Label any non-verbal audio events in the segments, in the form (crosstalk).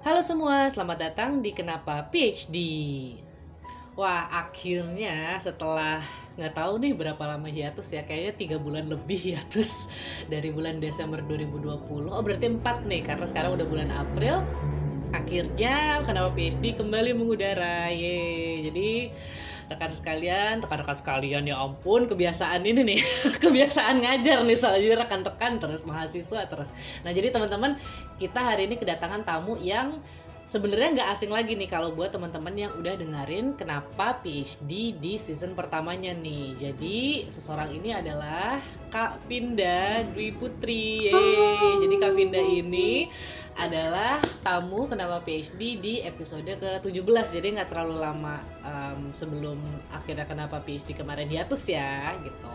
Halo semua, selamat datang di Kenapa PhD. Wah, akhirnya setelah nggak tahu nih berapa lama hiatus ya, kayaknya tiga bulan lebih hiatus (laughs) dari bulan Desember 2020. Oh berarti empat nih, karena sekarang udah bulan April. Akhirnya Kenapa PhD kembali mengudara, ye. Jadi rekan sekalian, rekan-rekan sekalian ya ampun kebiasaan ini nih, (laughs) kebiasaan ngajar nih soalnya rekan-rekan terus mahasiswa terus. Nah jadi teman-teman kita hari ini kedatangan tamu yang sebenarnya nggak asing lagi nih kalau buat teman-teman yang udah dengerin kenapa PhD di season pertamanya nih. Jadi seseorang ini adalah Kak Vinda Dwi Putri. Yeay. Jadi Kak Vinda ini adalah tamu kenapa PhD di episode ke-17 jadi nggak terlalu lama um, sebelum akhirnya kenapa PhD kemarin hiatus ya gitu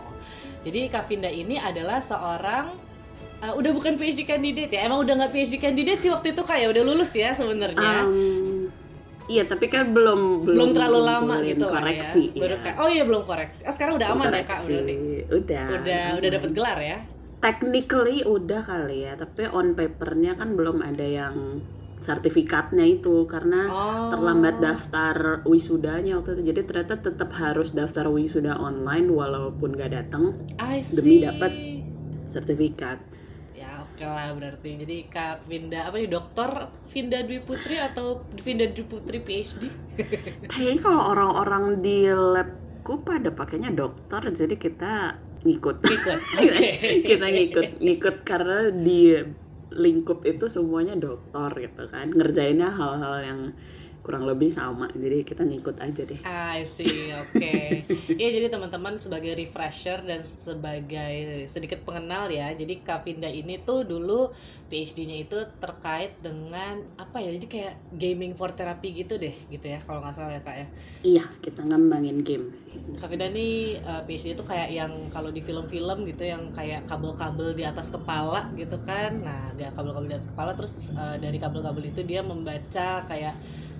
jadi Kak Vinda ini adalah seorang uh, udah bukan PhD candidate ya emang udah nggak PhD candidate sih waktu itu kayak udah lulus ya sebenarnya um, Iya, tapi kan belum belum, belum terlalu lama gitu koreksi. ya. Baru kayak, oh iya belum koreksi. Oh sekarang udah aman koreksi. ya kak berarti. Udah. Udah udah dapat gelar ya technically udah kali ya tapi on papernya kan belum ada yang sertifikatnya itu karena oh. terlambat daftar wisudanya waktu itu. Jadi ternyata tetap harus daftar wisuda online walaupun gak datang. Demi dapat sertifikat. Ya oke okay lah berarti. Jadi kak Vinda apa nih dokter Vinda Dwi Putri atau Vinda Dwi Putri PhD (laughs) kayaknya kalau orang-orang di labku pada pakainya dokter jadi kita ngikut. Ngikut (laughs) okay. kita ngikut ngikut karena di lingkup itu semuanya dokter gitu kan ngerjainnya hal-hal yang kurang lebih sama. Jadi kita ngikut aja deh. I see. Oke. Okay. (laughs) ya jadi teman-teman sebagai refresher dan sebagai sedikit pengenal ya jadi Kavinda ini tuh dulu PhD-nya itu terkait dengan apa ya? Jadi kayak gaming for therapy gitu deh gitu ya kalau nggak salah ya kak ya? Iya kita ngembangin game sih. Kavinda ini uh, PhD itu kayak yang kalau di film-film gitu yang kayak kabel-kabel di atas kepala gitu kan. Nah dia kabel-kabel di atas kepala terus uh, dari kabel-kabel itu dia membaca kayak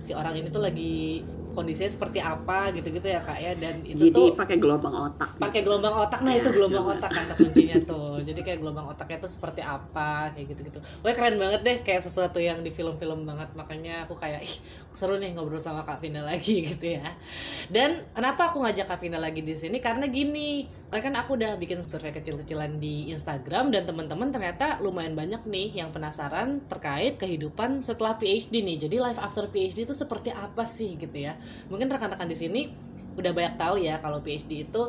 si orang ini tuh lagi kondisinya seperti apa gitu-gitu ya kak ya. Dan itu jadi tuh pakai gelombang otak pakai gelombang otak. Nah ya, itu gelombang ya. otak kata kuncinya tuh. Jadi kayak gelombang otaknya tuh seperti apa kayak gitu-gitu. Wah keren banget deh kayak sesuatu yang di film-film banget. Makanya aku kayak ih seru nih ngobrol sama kak Vina lagi (laughs) gitu ya. Dan kenapa aku ngajak kak Vina lagi di sini? Karena gini kan aku udah bikin survei kecil-kecilan di Instagram dan teman-teman ternyata lumayan banyak nih yang penasaran terkait kehidupan setelah PhD nih. Jadi life after PhD itu seperti apa sih gitu ya mungkin rekan-rekan di sini udah banyak tahu ya kalau PhD itu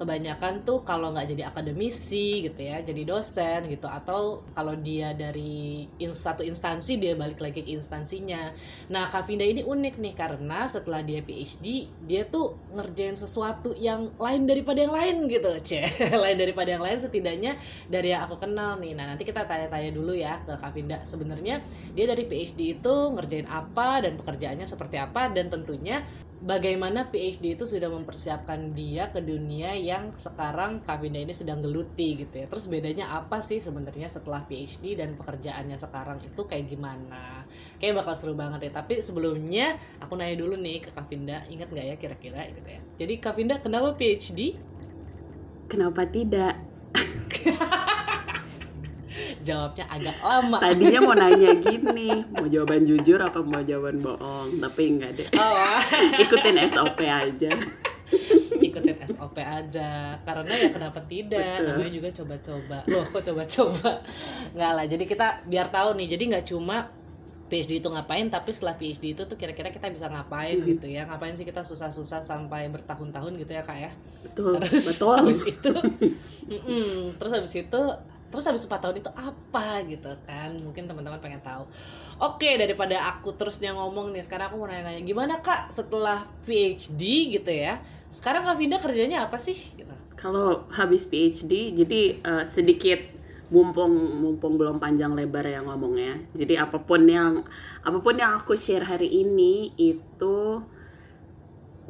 kebanyakan tuh kalau nggak jadi akademisi gitu ya jadi dosen gitu. Atau kalau dia dari in, satu instansi dia balik lagi ke instansinya. Nah Kak Vinda ini unik nih karena setelah dia PhD dia tuh ngerjain sesuatu yang lain daripada yang lain gitu (laughs) ceh lain daripada yang lain setidaknya dari yang aku kenal nih. Nah nanti kita tanya-tanya dulu ya ke Kak Vinda. Sebenarnya dia dari PhD itu ngerjain apa dan pekerjaannya seperti apa dan tentunya bagaimana PhD itu sudah mempersiapkan dia ke dunia yang sekarang Kavinda ini sedang geluti gitu ya. Terus bedanya apa sih sebenarnya setelah PhD dan pekerjaannya sekarang itu kayak gimana? Kayak bakal seru banget ya. Tapi sebelumnya aku nanya dulu nih ke Kavinda, ingat nggak ya kira-kira gitu ya. Jadi Kavinda kenapa PhD? Kenapa tidak? (laughs) jawabnya agak lama. Tadinya mau (laughs) nanya gini mau jawaban jujur apa mau jawaban bohong? Tapi enggak deh. Oh. (laughs) ikutin SOP aja. Ikutin SOP aja. Karena ya kenapa tidak? Betul. namanya juga coba-coba. Loh kok coba-coba? (laughs) Nggak lah jadi kita biar tahu nih. Jadi nggak cuma PhD itu ngapain tapi setelah PhD itu tuh kira-kira kita bisa ngapain hmm. gitu ya. Ngapain sih kita susah-susah sampai bertahun-tahun gitu ya kak ya? Betul terus betul. habis itu terus habis itu terus habis 4 tahun itu apa gitu kan? Mungkin teman-teman pengen tahu. Oke daripada aku terusnya ngomong nih sekarang aku mau nanya-nanya. Gimana kak setelah PhD gitu ya? Sekarang kak Vinda kerjanya apa sih? Gitu. Kalau habis PhD jadi uh, sedikit mumpung mumpung belum panjang lebar ya ngomongnya. Jadi apa pun yang apa pun yang aku share hari ini itu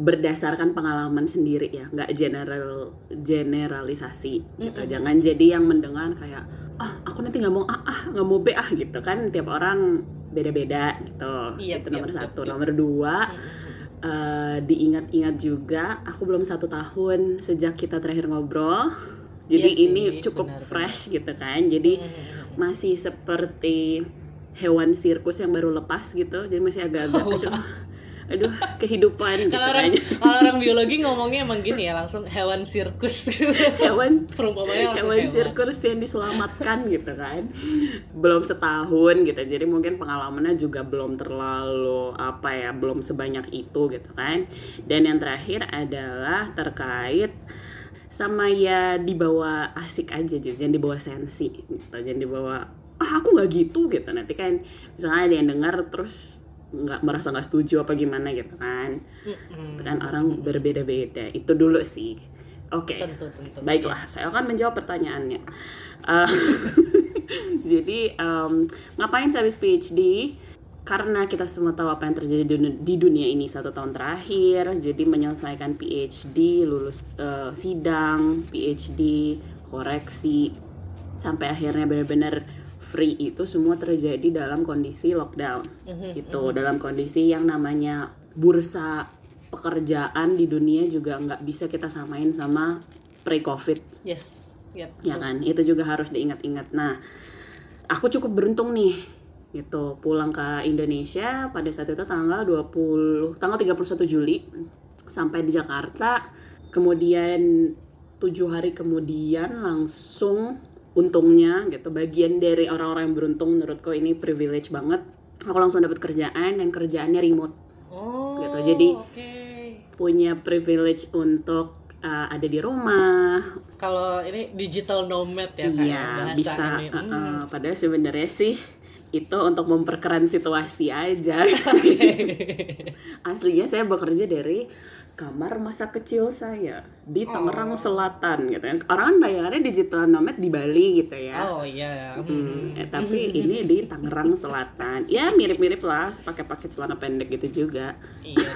berdasarkan pengalaman sendiri ya nggak general generalisasi gitu. Mm -hmm. jangan jadi yang mendengar kayak ah aku nanti nggak mau a ah nggak mau b ah gitu kan. Tiap orang beda-beda gitu. Yep, itu nomor yep, satu. yep, nomor dua mm -hmm. uh, diingat-ingat juga aku belum satu tahun sejak kita terakhir ngobrol. Jadi yes, iya ini cukup benar, fresh benar. gitu kan. Jadi mm -hmm. masih seperti hewan sirkus yang baru lepas gitu. Jadi masih agak-agak aduh (laughs) aduh kehidupan gitu Kalau orang kalau orang biologi ngomongnya emang gini ya langsung hewan sirkus gitu. hewan Perumpamannya langsung hewan hewan. sirkus yang diselamatkan gitu kan belum setahun gitu jadi mungkin pengalamannya juga belum terlalu apa ya belum sebanyak itu gitu kan dan yang terakhir adalah terkait sama ya dibawa asik aja gitu jangan dibawa sensi gitu jangan dibawa ah aku nggak gitu gitu nanti kan misalnya ada yang dengar terus nggak merasa nggak setuju apa gimana gitu kan Mm-mm. kan orang berbeda-beda itu dulu sih oke Tentu tentu. Baiklah, saya akan menjawab pertanyaannya. Eh, (laughs) jadi em, ngapain saya habis PhD? Karena kita semua tahu apa yang terjadi di dunia, ini satu tahun terakhir. Jadi menyelesaikan PhD, lulus eh, sidang, PhD, koreksi, sampai akhirnya benar-benar free itu semua terjadi dalam kondisi lockdown. Gitu, dalam kondisi yang namanya bursa pekerjaan di dunia juga nggak bisa kita samain sama pre-covid Yes. Yep. ya kan itu juga harus diingat-ingat nah aku cukup beruntung nih gitu pulang ke Indonesia pada saat itu tanggal 20 tanggal 31 Juli sampai di Jakarta kemudian tujuh hari kemudian langsung untungnya gitu bagian dari orang-orang yang beruntung menurutku ini privilege banget aku langsung dapat kerjaan dan kerjaannya remote Oh. Gitu, jadi- Oke. punya privilege untuk uh, ada di rumah Kalau ini digital nomad ya kayak Iya bisa. ini. uh-uh. Hmm. Padahal sebenarnya sih itu untuk memperkeran situasi aja. (laughs) Aslinya saya bekerja dari kamar masa kecil saya di Tangerang Selatan gitu kan. Orang kan bayangannya digital nomad di Bali gitu ya. Oh iya. Hmm. Hmm, eh, tapi ini di Tangerang Selatan. Ya mirip-mirip lah, pakai pakai celana pendek gitu juga. Iya,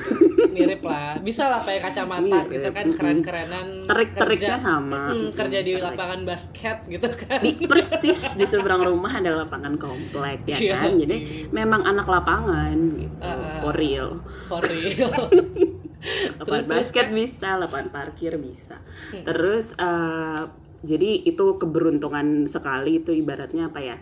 mirip lah. Bisa lah pakai kacamata Mirip, gitu kan keren-kerenan. Terik-teriknya kerja. sama. Mm, kerja di Terik. lapangan basket gitu kan. di persis di seberang rumah ada lapangan komplek ya Iya. kan jadi memang anak lapangan gitu Ah. for real For real. (laughs) (laughs) lapangan basket bisa lapangan parkir bisa. Terus eh, jadi itu keberuntungan sekali itu ibaratnya apa ya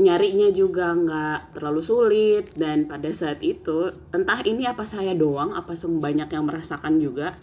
nyarinya juga nggak terlalu sulit. Dan pada saat itu entah ini apa saya doang apa banyak yang merasakan juga.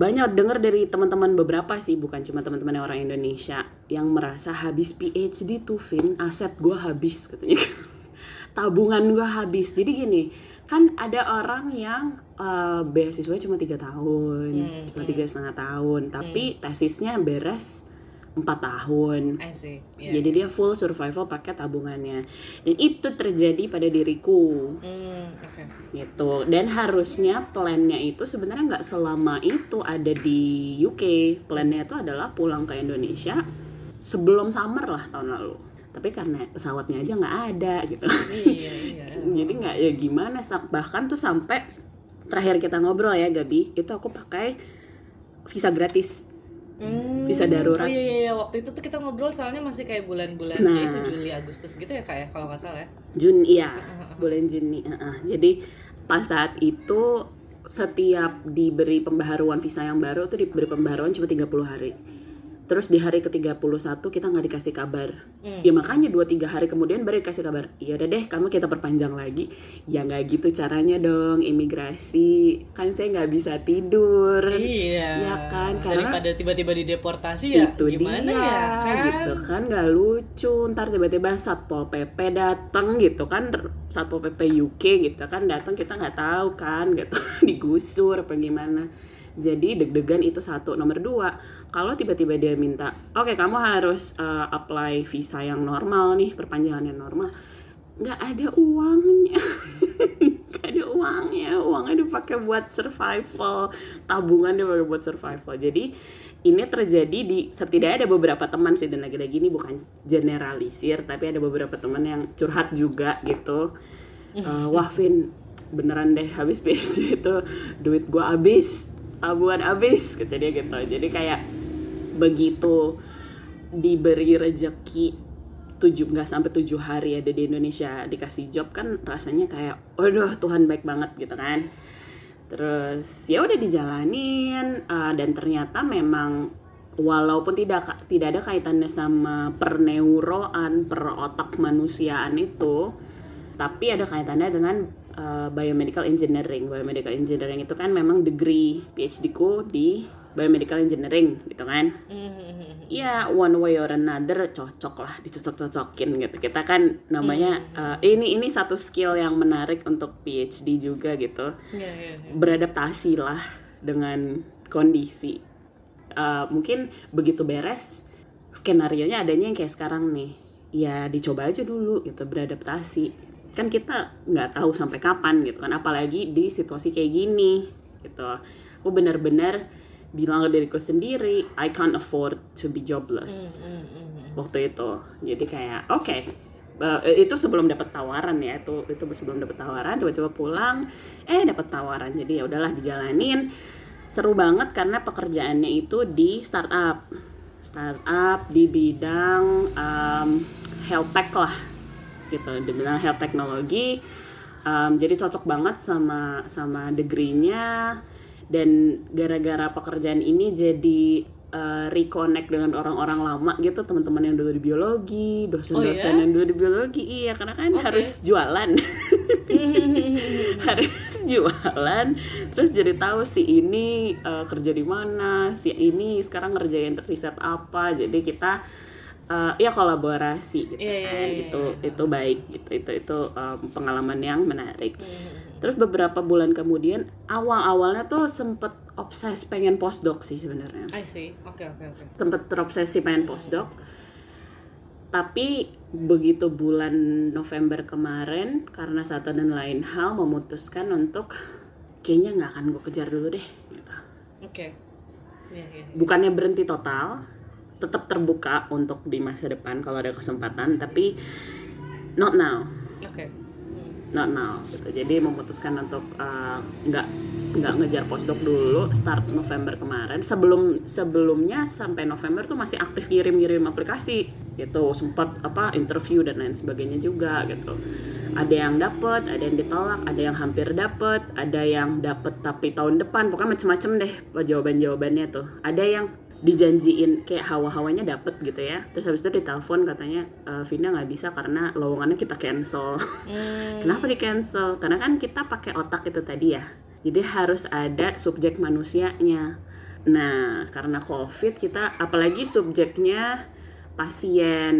Banyak dengar dari teman-teman beberapa sih bukan cuma teman-teman yang orang Indonesia yang merasa habis PhD tuh Vin aset gue habis katanya. (laughs) Tabungan gue habis. Jadi gini kan ada orang yang eh, beasiswa cuma tiga tahun cuma tiga setengah tahun tapi tesisnya beres empat tahun. I see. Iya. jadi dia full survival pakai tabungannya. Dan itu terjadi pada diriku. Hmm, oke. gitu. Dan harusnya plannya itu sebenarnya nggak selama itu ada di UK plannya itu adalah pulang ke Indonesia sebelum summer lah tahun lalu tapi karena pesawatnya aja nggak ada gitu Iya, iya. (laughs) jadi nggak ya gimana bahkan tuh sampai terakhir kita ngobrol ya Gabi itu aku pakai visa gratis Hmm, Visa darurat. Oh iya, iya, iya. waktu itu tuh kita ngobrol soalnya masih kayak bulan-bulan Nah. itu Juli Agustus gitu ya kayak kalau nggak salah ya. Juni iya bulan Juni uh-uh. jadi pas saat itu setiap diberi pembaharuan visa yang baru tuh diberi pembaharuan cuma 30 hari terus di hari ke-31 kita nggak dikasih kabar. Ya makanya 2-3 hari kemudian baru dikasih kabar. Iya udah deh kamu kita perpanjang lagi. Ya nggak gitu caranya dong imigrasi. Kan saya nggak bisa tidur. Iya. Ya kan, karena- daripada tiba-tiba dideportasi ya itu gimana dia. ya kan? gitu kan nggak lucu. Ntar tiba-tiba satpol pp datang gitu kan satpol pp UK gitu kan datang kita nggak tahu kan gitu. (laughs) Digusur apa gimana jadi deg-degan itu satu. Nomor dua kalau tiba-tiba dia minta oke kamu harus uh, apply visa yang normal nih perpanjangan yang normal. Nggak ada uangnya. (laughs) Nggak ada uangnya. Uangnya dipakai buat survival. Tabungan dipakai buat survival. Jadi ini terjadi di setidaknya ada beberapa teman sih dan lagi-lagi ini bukan generalisir tapi ada beberapa teman yang curhat juga gitu. (laughs) Eh, wah Vin beneran deh habis (laughs) PhD itu duit gua habis tabungan habis kata dia gitu. Jadi kayak begitu diberi rejeki tujuh nggak sampai tujuh hari ada di Indonesia dikasih job kan rasanya kayak waduh Tuhan baik banget gitu kan. Terus ya udah dijalanin eh, dan ternyata memang walaupun tidak tidak ada kaitannya sama perneuroan per otak manusiaan itu tapi ada kaitannya dengan uh, biomedical engineering. Biomedical engineering itu kan memang degree PhD ku di biomedical engineering gitu kan? Mhm. ya one way or another cocok lah dicocok-cocokin gitu. Kita kan namanya uh, ini ini satu skill yang menarik untuk PhD juga gitu. Iya, iya, iya. beradaptasi lah dengan kondisi. Uh, mungkin begitu beres skenario nya adanya yang kayak sekarang nih. Ya dicoba aja dulu gitu beradaptasi kan kita nggak tahu sampai kapan gitu kan apalagi di situasi kayak gini gitu. Aku benar-benar bilang ke diriku sendiri I can't afford to be jobless. Mm, mm. waktu itu. Jadi kayak oke. Eh, itu sebelum dapat tawaran ya itu itu sebelum dapat tawaran tiba-tiba pulang eh dapat tawaran. Jadi ya udahlah dijalanin. Seru banget karena pekerjaannya itu di startup. Startup di bidang um, health tech lah gitu. Di bidang health teknologi Um, jadi cocok banget sama sama degree-nya. Dan gara-gara pekerjaan ini jadi uh, reconnect dengan orang-orang lama gitu teman-teman yang dulu di biologi dosen-dosen Oh, ya? yang dulu di biologi. Iya karena kan Oke. harus jualan. (laughs) Harus jualan. Terus jadi tahu si ini uh, kerja di mana si ini sekarang ngerjain riset apa. Jadi kita uh, ya kolaborasi gitu Iya, iya, kan iya, itu itu baik gitu itu itu um, pengalaman yang menarik Mhm. terus beberapa bulan kemudian awal awalnya tuh sempet obses pengen postdoc sih sebenarnya I see. Oke, oke, oke. sempet terobsesi pengen postdoc tapi begitu bulan November kemarin karena satu dan lain hal memutuskan untuk kayaknya nggak akan gue kejar dulu deh gitu. Oke. Iya, iya. bukannya berhenti total tetap terbuka untuk di masa depan kalau ada kesempatan tapi not now Oke. Hmm. not now gitu. jadi memutuskan untuk uh, nggak nggak ngejar postdoc dulu start November kemarin sebelum sebelumnya sampai November tuh masih aktif ngirim-ngirim aplikasi gitu sempat apa interview dan lain sebagainya juga gitu ada yang dapet ada yang ditolak ada yang hampir dapet ada yang dapet tapi tahun depan pokoknya macem-macem deh jawaban jawabannya tuh ada yang dijanjiin kayak hawa-hawanya dapet gitu ya terus habis itu ditelepon katanya e, Vina nggak bisa karena lowongannya kita cancel Hmm. (laughs) Kenapa di cancel? Karena kan kita pakai otak itu tadi ya. Jadi harus ada subjek manusianya. Nah, karena COVID kita apalagi subjeknya pasien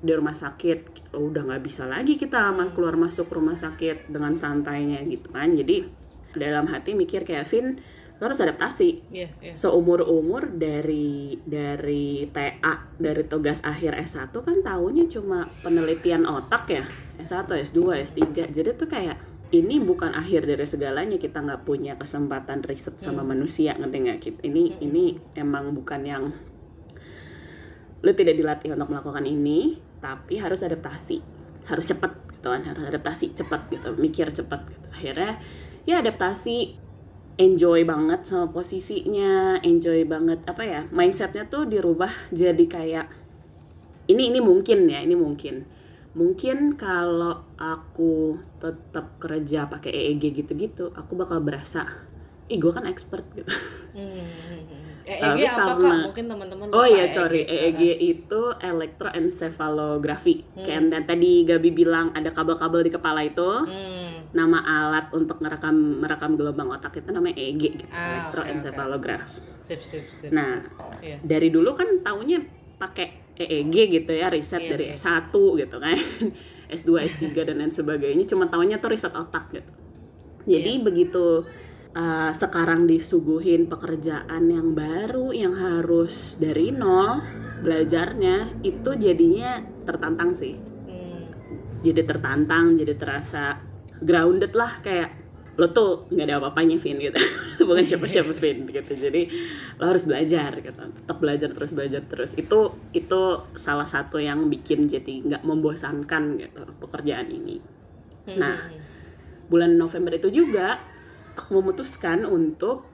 di rumah sakit, oh, udah nggak bisa lagi kita keluar masuk rumah sakit dengan santainya gitu kan. Jadi dalam hati mikir kayak Vin, lo harus adaptasi. Iya, iya. seumur umur dari dari TA dari tugas akhir S1 kan tahunya cuma penelitian otak ya S1 S2 S3 jadi tuh kayak ini bukan akhir dari segalanya kita nggak punya kesempatan riset sama manusia ngerti nggak? Kit? ini ini emang bukan yang lu tidak dilatih untuk melakukan ini tapi harus adaptasi. Harus cepat gitu kan harus adaptasi cepat gitu mikir cepat gitu. Akhirnya ya adaptasi enjoy banget sama posisinya enjoy banget apa ya mindsetnya tuh dirubah jadi kayak ini ini mungkin ya ini mungkin mungkin kalau aku tetap kerja pakai EEG gitu-gitu aku bakal berasa ih gue kan expert gitu Hmm, hmm, hmm. EEG Tapi apa kak? karena- Mungkin teman-teman Oh iya sorry, EEG itu electroencephalography. Kayak yang tadi Gabi bilang ada kabel-kabel di kepala itu. Hmm. Nama alat untuk merekam merekam gelombang otak itu namanya EEG gitu, Ah, oke, electroencephalograph. Sip, sip, sip. Nah, sip. Iya. dari dulu kan taunya pakai EEG gitu ya, riset Iya, dari iya. S1 gitu kan. (laughs) S2, S3 dan lain sebagainya cuma taunya tuh riset otak gitu. Jadi Iya. begitu uh, sekarang disuguhin pekerjaan yang baru yang harus dari nol belajarnya itu jadinya tertantang sih. Hmm. Jadi tertantang, jadi terasa grounded lah kayak lo tuh nggak ada apa-apanya Vin gitu. (laughs) Bukan siapa-siapa Vin gitu. Jadi lo harus belajar gitu. Tetap belajar terus belajar terus. Itu itu salah satu yang bikin jadi nggak membosankan gitu pekerjaan ini. Nah bulan November itu juga aku memutuskan untuk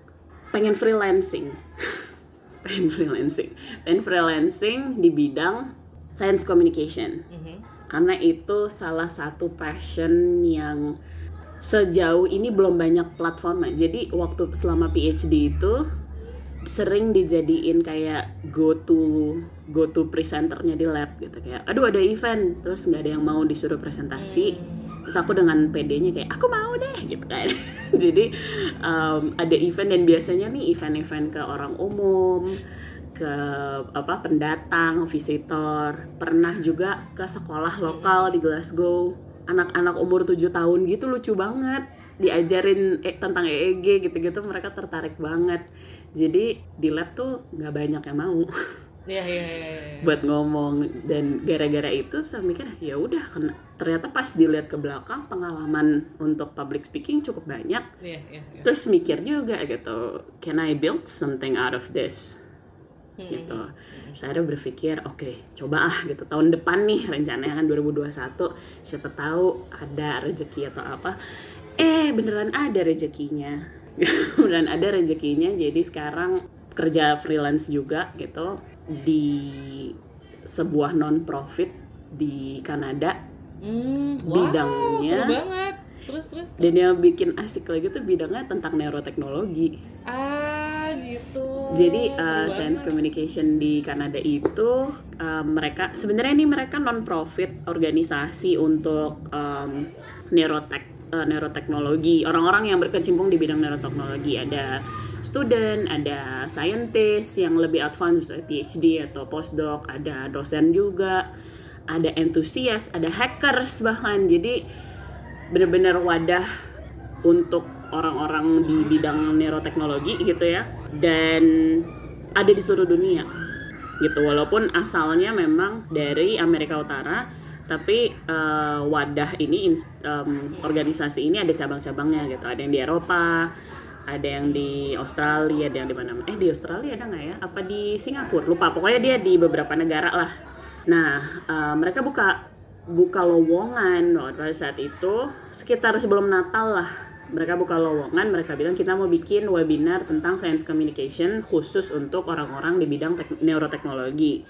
pengen freelancing. (laughs) Pengen freelancing. Pengen freelancing di bidang science communication. Mhm. Karena itu salah satu passion yang sejauh ini belum banyak platformnya. Jadi waktu selama PhD itu sering dijadiin kayak go to go to presenternya di lab gitu. Kayak aduh ada event. Terus nggak ada yang mau disuruh presentasi. Terus aku dengan PD-nya kayak aku mau deh gitu kan. (laughs) Jadi um, ada event dan biasanya nih event-event ke orang umum ke apa pendatang visitor pernah juga ke sekolah lokal di Glasgow anak-anak umur 7 tahun gitu lucu banget diajarin eh, tentang EEG gitu-gitu mereka tertarik banget jadi di lab tuh nggak banyak yang mau Iya iya iya. iya. buat ngomong dan gara-gara itu saya mikir ya udah ternyata pas dilihat ke belakang pengalaman untuk public speaking cukup banyak iya. iya. terus mikir juga gitu can I build something out of this Hmm, gitu. Saya berpikir oke coba ah gitu. Tahun depan nih rencananya kan 2021 siapa tahu ada rezeki atau apa. Eh beneran ada rezekinya. (laughs) Beneran ada rezekinya jadi sekarang kerja freelance juga gitu di sebuah non profit di Kanada. Hmm, wow, Bidangnya- seru banget. Terus terus. dan yang bikin asik lagi tuh bidangnya tentang neuroteknologi. Ah gitu. Jadi uh. Science Communication di Kanada itu uh, mereka sebenarnya ini mereka non profit organisasi untuk um, neurotek uh, neuroteknologi. Orang-orang yang berkecimpung di bidang neuroteknologi. Ada student, ada scientist yang lebih advance misalnya PhD atau postdoc, ada dosen juga, ada entusias, ada hackers bahkan. Jadi benar-benar wadah untuk orang-orang di bidang neuroteknologi gitu ya dan ada di seluruh dunia gitu. Walaupun asalnya memang dari Amerika Utara tapi eh, wadah ini em, organisasi ini ada cabang-cabangnya gitu. Ada yang di Eropa ada yang di Australia ada yang di mana eh di Australia ada nggak ya? Apa di Singapura? Lupa pokoknya dia di beberapa negara lah. Nah eh, mereka buka buka lowongan pada saat itu sekitar sebelum Natal lah mereka buka lowongan mereka bilang kita mau bikin webinar tentang science communication khusus untuk orang-orang di bidang tek- neuroteknologi.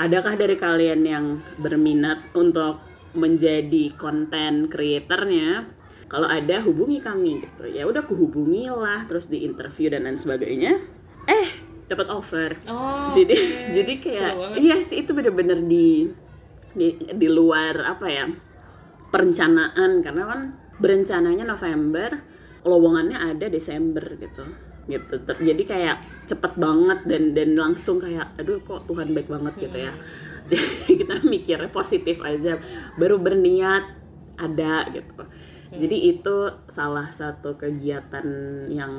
Adakah dari kalian yang berminat untuk menjadi konten creatornya? Kalau ada hubungi kami gitu. Ya udah kuhubungi lah terus di interview dan lain sebagainya. Eh dapat offer. Oh. jadi oke. (laughs) jadi kayak iya sih itu bener-bener di di di luar apa ya perencanaan. Karena kan berencananya November lowongannya ada Desember gitu. Gitu. Jadi kayak cepet banget dan dan langsung kayak aduh kok Tuhan baik banget gitu ya. Jadi (laughs) kita mikirnya positif aja. Baru berniat ada gitu. Jadi itu salah satu kegiatan yang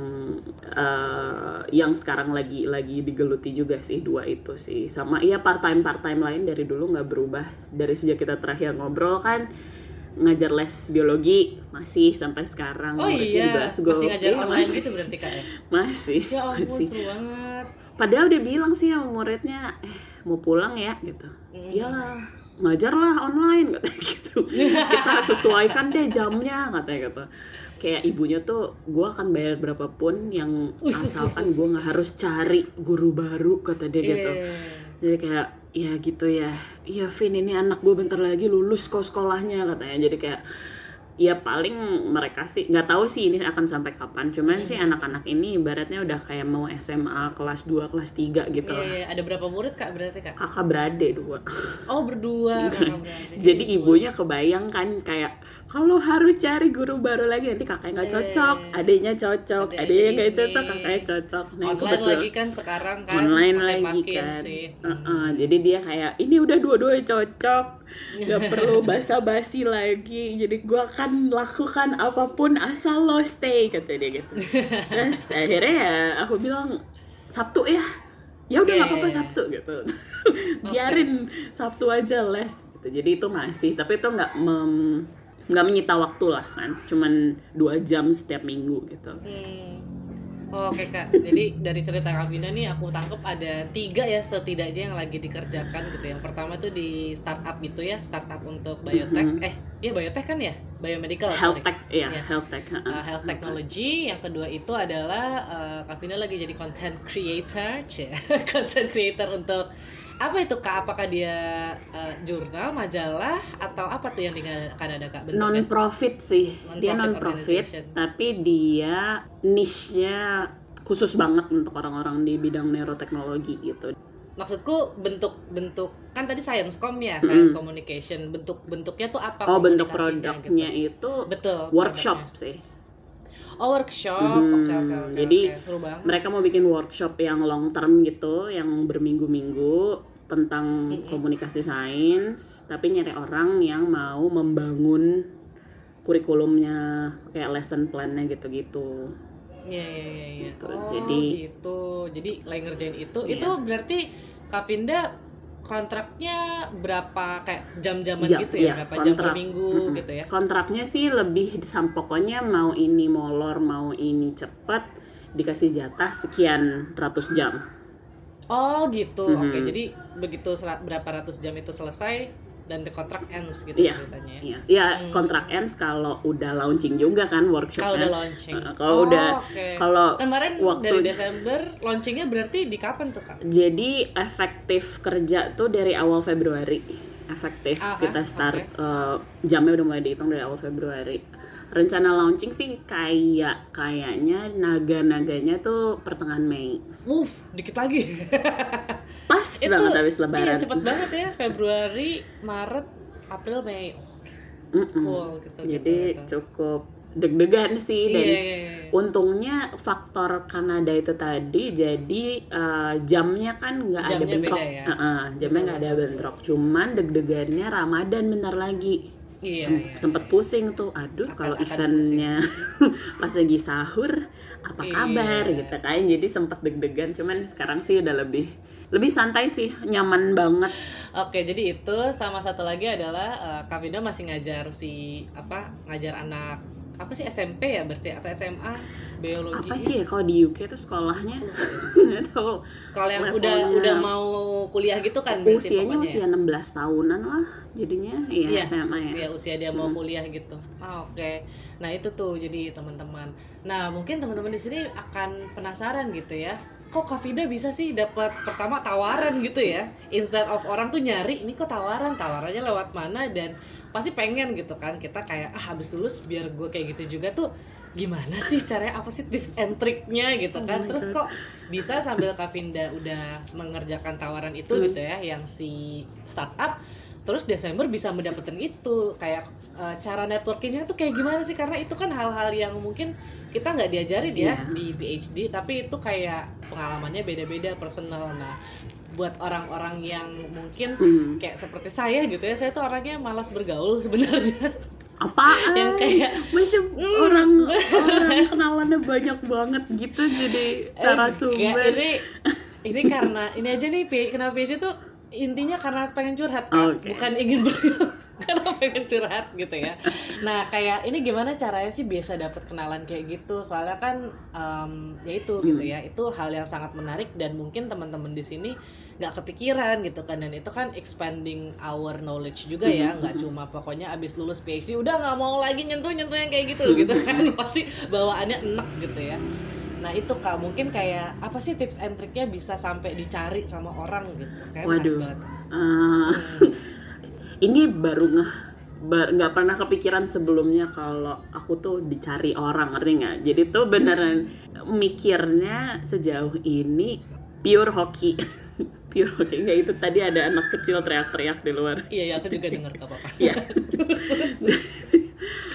eh, yang sekarang lagi lagi digeluti juga sih dua itu sih. Sama iya part time part time lain dari dulu nggak berubah. Dari sejak kita terakhir ngobrol kan ngajar les biologi masih sampai sekarang. Oh muridnya di iya, Glasgow. masih ngajar Iya, online masih, gitu berarti kak ya? (laughs) masih Ya ampun masih. seru banget. padahal udah bilang sih sama muridnya eh mau pulang ya gitu. Ya ngajar lah online katanya (laughs) gitu. Kita (laughs) sesuaikan deh jamnya katanya gitu. Kayak ibunya tuh gue akan bayar berapapun yang asalkan gue nggak harus cari guru baru kata dia gitu. Iya. jadi kayak ya gitu ya. Iya Vin ini anak gue bentar lagi lulus kok sekolahnya katanya. Jadi kayak ya paling mereka sih nggak tahu sih ini akan sampai kapan. Cuman sih anak-anak ini ibaratnya udah kayak mau SMA kelas 2 kelas 3 gitu Iya, lah. iya. ada berapa murid kak berarti kak? kakak beradik dua. Oh berdua. (laughs) Kakak berarti. jadi ibunya kebayang kan kayak kalau harus cari guru baru lagi nanti kakaknya nggak cocok adiknya cocok Adik- adiknya nggak cocok kakaknya cocok. Nah online kebetulan lagi kan sekarang kan online lagi makin kan. sih. Heeh, jadi dia kayak ini udah dua-duanya cocok gak (laughs) perlu basa-basi lagi jadi gua akan lakukan apa pun asal lo stay kata dia gitu. Terus (laughs) akhirnya ya aku bilang Sabtu ya? Ya udah nggak apa-apa Oke. Sabtu gitu. (laughs) Biarin Sabtu aja les gitu. jadi itu masih tapi itu nggak mem- nggak menyita waktu lah kan cuman dua jam setiap minggu gitu Hmm. Oh, Oke kak, jadi dari cerita Kak Vina nih aku tangkep ada tiga ya setidaknya yang lagi dikerjakan gitu. Yang pertama tuh di startup itu ya, startup untuk biotech. Eh, iya biotech kan ya, biomedical. health tech ya Iya. health tech heeh. Uh, health technology. Yang kedua itu adalah uh, Kak Vina lagi jadi content creator, (laughs) content creator untuk apa itu kak? Apakah dia uh, jurnal, majalah, atau apa tuh yang di Kanada kak? Bentuknya? non profit sih dia Non-profit non profit tapi dia niche-nya khusus banget untuk orang-orang di bidang neuroteknologi gitu maksudku bentuk-bentuk kan tadi science com ya science communication bentuk-bentuknya tuh apa oh bentuk produknya gitu. itu betul workshop produknya. sih oh workshop Hmm, oke oke oke jadi oke. seru banget mereka mau bikin workshop yang long term gitu yang berminggu-minggu tentang komunikasi sains tapi nyari orang yang mau membangun kurikulumnya kayak lesson plan-nya gitu-gitu Iya iya iya iya. Gitu. Oh, Jadi- gitu. Jadi lagi ngerjain itu, Iya. itu berarti Kavinda kontraknya berapa kayak jam-jaman Jam, gitu ya, iya, berapa jam per kontrak. minggu Mm-mm. gitu ya. kontraknya sih lebih pokoknya mau ini molor mau ini cepat dikasih jatah sekian ratus jam Oh gitu. Oke, Mhm. jadi begitu berapa ratus jam itu selesai dan the contract ends gitu Iya. ceritanya. ya. Iya, ya kontrak ends kalau udah launching juga kan workshopnya. Kalau udah launching. Kalau Oh, udah oke. kalau Kemarin waktu dari Desember launchingnya berarti di kapan tuh kak? jadi efektif kerja tuh dari awal Februari. Efektif Aha, kita start eh, jamnya udah mulai dihitung dari awal Februari. Rencana launching sih kayak kayaknya naga-naganya tuh pertengahan Mei. Wuh, dikit lagi. (laughs) Pas banget habis lebaran. Iya, cepet banget ya. Februari, Maret, April, Mei. Oh, Mm-mm. cool gitu. Jadi gitu, gitu. cukup deg-degan sih dan Iya, iya, iya. untungnya faktor Kanada itu tadi jadi eh, jamnya kan nggak ada bentrok, beda ya? Heeh, jamnya nggak ada bentrok, cuman deg-degannya Ramadan bentar lagi. Iya, Sem- iya. sempet pusing tuh, aduh Akan- kalau eventnya (laughs) pas lagi sahur apa Iya. kabar gitu kan, jadi sempet deg-degan, cuman sekarang sih udah lebih lebih santai sih, nyaman banget. Oke, jadi itu sama satu lagi adalah Vinda masih ngajar si apa? Ngajar anak apa sih SMP ya berarti atau SMA biologi Apa sih ya kalau di UK tuh sekolahnya (laughs) tahu. sekolah yang udah udah mau kuliah gitu kan berarti usianya pokoknya usia 16 tahunan lah jadinya iya Iya, SMA ya usia usia dia mau kuliah gitu. Ah, oke. Nah, itu tuh jadi teman-teman. Nah, mungkin teman-teman di sini akan penasaran gitu ya. Kok Kavida bisa sih dapat pertama tawaran gitu ya? Instead of orang tuh nyari, ini kok tawaran? Tawarannya lewat mana dan pasti pengen gitu kan. Kita kayak ah habis lulus biar gue kayak gitu juga tuh gimana sih caranya? Apa sih tips and triknya gitu Oh kan terus kok bisa sambil Kavinda udah mengerjakan tawaran itu gitu ya yang si startup terus Desember bisa mendapatkan itu. Kayak eh, cara networkingnya tuh kayak gimana sih? Karena itu kan hal-hal yang mungkin kita nggak diajarin ya Iya. di PhD tapi itu kayak pengalamannya beda-beda personal. Nah buat orang-orang yang mungkin Hmm. kayak seperti saya gitu ya saya tuh orangnya malas bergaul sebenarnya. Apaan? Yang kayak macam orang orang kenalannya banyak banget gitu jadi Eh, narasumber. enggak, ini ini karena ini aja nih kenapa PhD tuh intinya karena pengen curhat kan Oke. bukan ingin bergaul (laughs) karena pengen curhat gitu ya. Nah kayak ini gimana caranya sih biasa dapat kenalan kayak gitu? Soalnya kan em, ya itu gitu Hmm. ya. Itu hal yang sangat menarik dan mungkin teman-teman di sini nggak kepikiran gitu kan. Dan itu kan expanding our knowledge juga Hmm, ya nggak cuma pokoknya abis lulus PhD udah nggak mau lagi nyentuh nyentuh yang kayak Hmm. gitu gitu kan. (laughs) Pasti bawaannya enak gitu ya Nah itu kak. Mungkin kayak apa sih tips and triknya bisa sampai dicari sama orang gitu? Kayak waduh. Eh, (laughs) ini baru ngeh bar- nggak pernah kepikiran sebelumnya kalau aku tuh dicari orang ngerti nggak? Jadi tuh beneran mikirnya sejauh ini pure hoki (laughs) hoki nggak itu tadi ada anak kecil teriak-teriak di luar. Iya ya aku juga dengar kak apa Iya.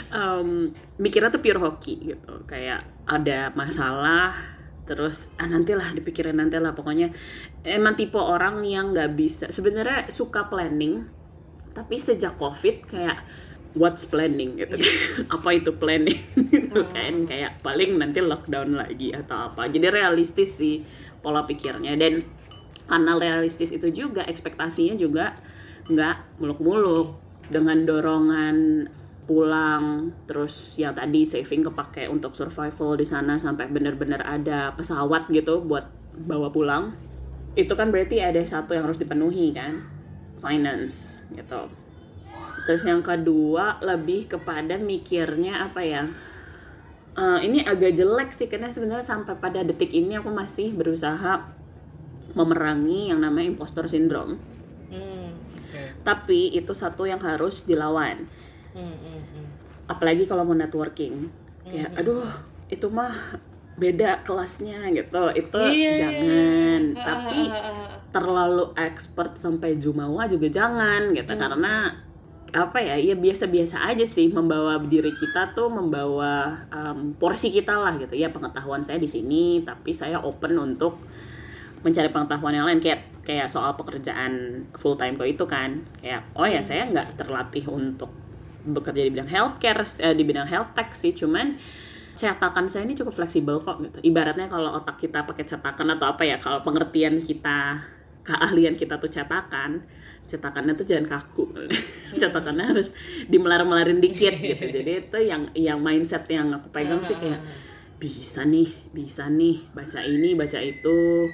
Em, mikirnya tuh pure hoki gitu. Kayak ada masalah terus ah nantilah dipikirin nantilah. Pokoknya emang tipe orang yang nggak bisa sebenarnya suka planning tapi sejak covid kayak what's planning? gitu. (laughs) Apa itu planning? Gitu kan kayak paling nanti lockdown lagi atau apa. Jadi realistis sih pola pikirnya. Dan karena realistis itu juga ekspektasinya juga nggak muluk-muluk. Dengan dorongan pulang terus yang tadi saving kepake untuk survival di sana sampai bener-bener ada pesawat gitu buat bawa pulang itu kan berarti ada satu yang harus dipenuhi kan? Finance gitu. Terus yang kedua lebih kepada mikirnya apa ya? Eh, ini agak jelek sih karena sebenarnya sampai pada detik ini aku masih berusaha memerangi yang namanya imposter syndrome. Hmm, oke. tapi itu satu yang harus dilawan. Hmm, hmm, hmm. apalagi kalau mau networking. Kayak aduh itu mah beda kelasnya gitu. Itu Iya, iya, jangan. Iya. tapi terlalu expert sampai jumawa juga jangan gitu. Hmm. karena apa ya ya biasa-biasa aja sih membawa diri kita tuh membawa um, porsi kita lah gitu. Ya pengetahuan saya di sini tapi saya open untuk mencari pengetahuan yang lain kayak kayak soal pekerjaan full time kok itu kan. Kayak oh ya saya nggak terlatih untuk bekerja di bidang healthcare eh, di bidang health tech sih cuman cetakan saya ini cukup fleksibel kok gitu. Ibaratnya kalau otak kita pakai cetakan atau apa ya kalau pengertian kita keahlian kita tuh cetakan cetakannya tuh jangan kaku. (laughs) Cetakannya harus dimelar-melarin dikit gitu. (laughs) Jadi itu yang yang mindset yang aku pegang sih kayak bisa nih bisa nih baca ini baca itu